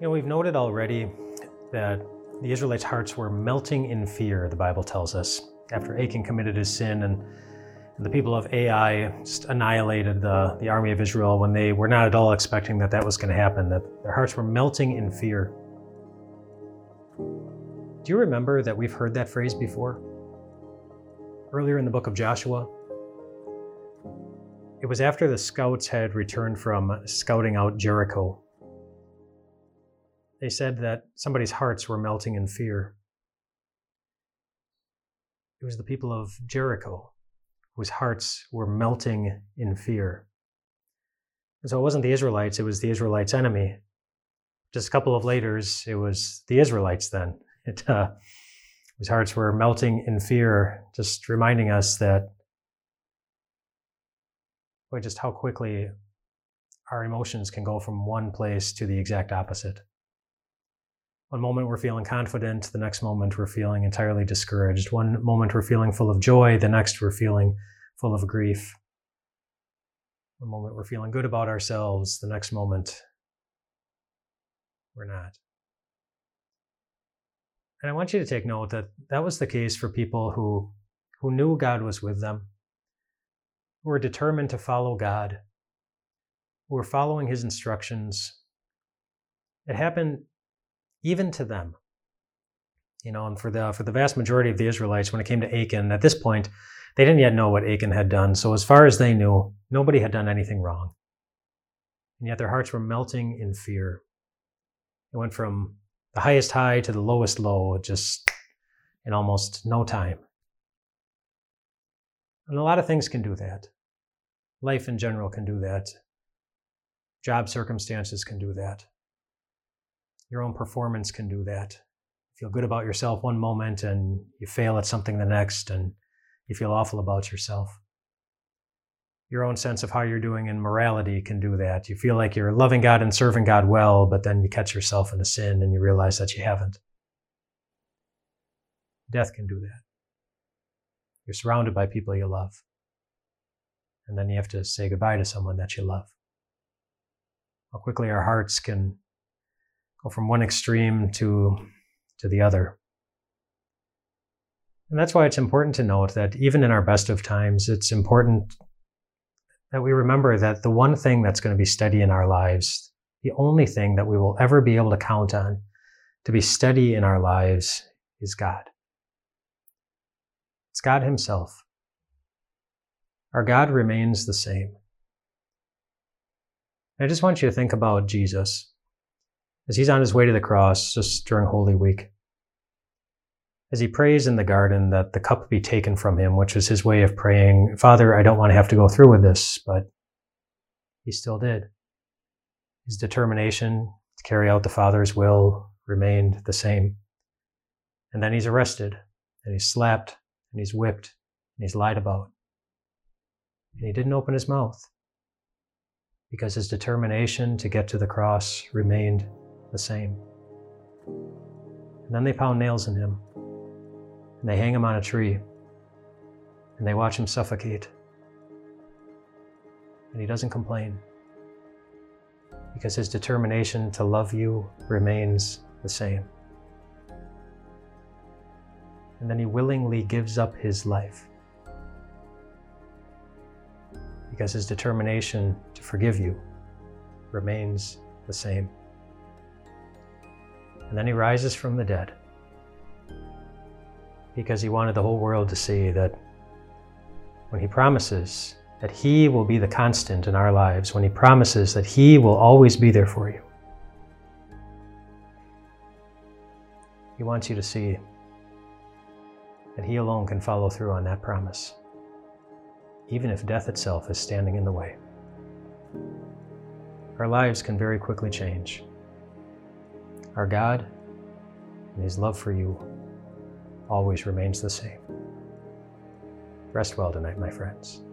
You know, we've noted already that the Israelites' hearts were melting in fear, the Bible tells us, after Achan committed his sin and the people of Ai annihilated the, the army of Israel when they were not at all expecting that that was going to happen, that their hearts were melting in fear. Do you remember that we've heard that phrase before? Earlier in the book of Joshua, it was after the scouts had returned from scouting out Jericho they said that somebody's hearts were melting in fear. It was the people of Jericho whose hearts were melting in fear. And so it wasn't the Israelites, it was the Israelites' enemy. Just a couple of laters, it was the Israelites then. It, uh, whose hearts were melting in fear, just reminding us that, boy, just how quickly our emotions can go from one place to the exact opposite. One moment we're feeling confident, the next moment we're feeling entirely discouraged. One moment we're feeling full of joy, the next we're feeling full of grief. One moment we're feeling good about ourselves, the next moment we're not. And I want you to take note that that was the case for people who, who knew God was with them, who were determined to follow God, who were following his instructions. It happened even to them. You know, and for the for the vast majority of the Israelites, when it came to Achan, at this point, they didn't yet know what Achan had done. So as far as they knew, nobody had done anything wrong. And yet their hearts were melting in fear. It went from the highest high to the lowest low just in almost no time. And a lot of things can do that. Life in general can do that. Job circumstances can do that. Your own performance can do that. You feel good about yourself one moment and you fail at something the next and you feel awful about yourself. Your own sense of how you're doing in morality can do that. You feel like you're loving God and serving God well, but then you catch yourself in a sin and you realize that you haven't. Death can do that. You're surrounded by people you love. And then you have to say goodbye to someone that you love. How quickly our hearts can go from one extreme to, to the other. And that's why it's important to note that even in our best of times, it's important that we remember that the one thing that's going to be steady in our lives, the only thing that we will ever be able to count on to be steady in our lives is God. It's God Himself. Our God remains the same. I just want you to think about Jesus as he's on his way to the cross just during Holy Week. As he prays in the garden that the cup be taken from him, which was his way of praying, Father, I don't want to have to go through with this, but he still did. His determination to carry out the Father's will remained the same. And then he's arrested, and he's slapped, and he's whipped, and he's lied about. And he didn't open his mouth because his determination to get to the cross remained the same. And then they pound nails in him, and they hang him on a tree, and they watch him suffocate. And he doesn't complain because his determination to love you remains the same. And then he willingly gives up his life because his determination to forgive you remains the same. And then he rises from the dead because he wanted the whole world to see that when he promises that he will be the constant in our lives, when he promises that he will always be there for you, he wants you to see that he alone can follow through on that promise, even if death itself is standing in the way. Our lives can very quickly change. Our God and His love for you always remains the same. Rest well tonight, my friends.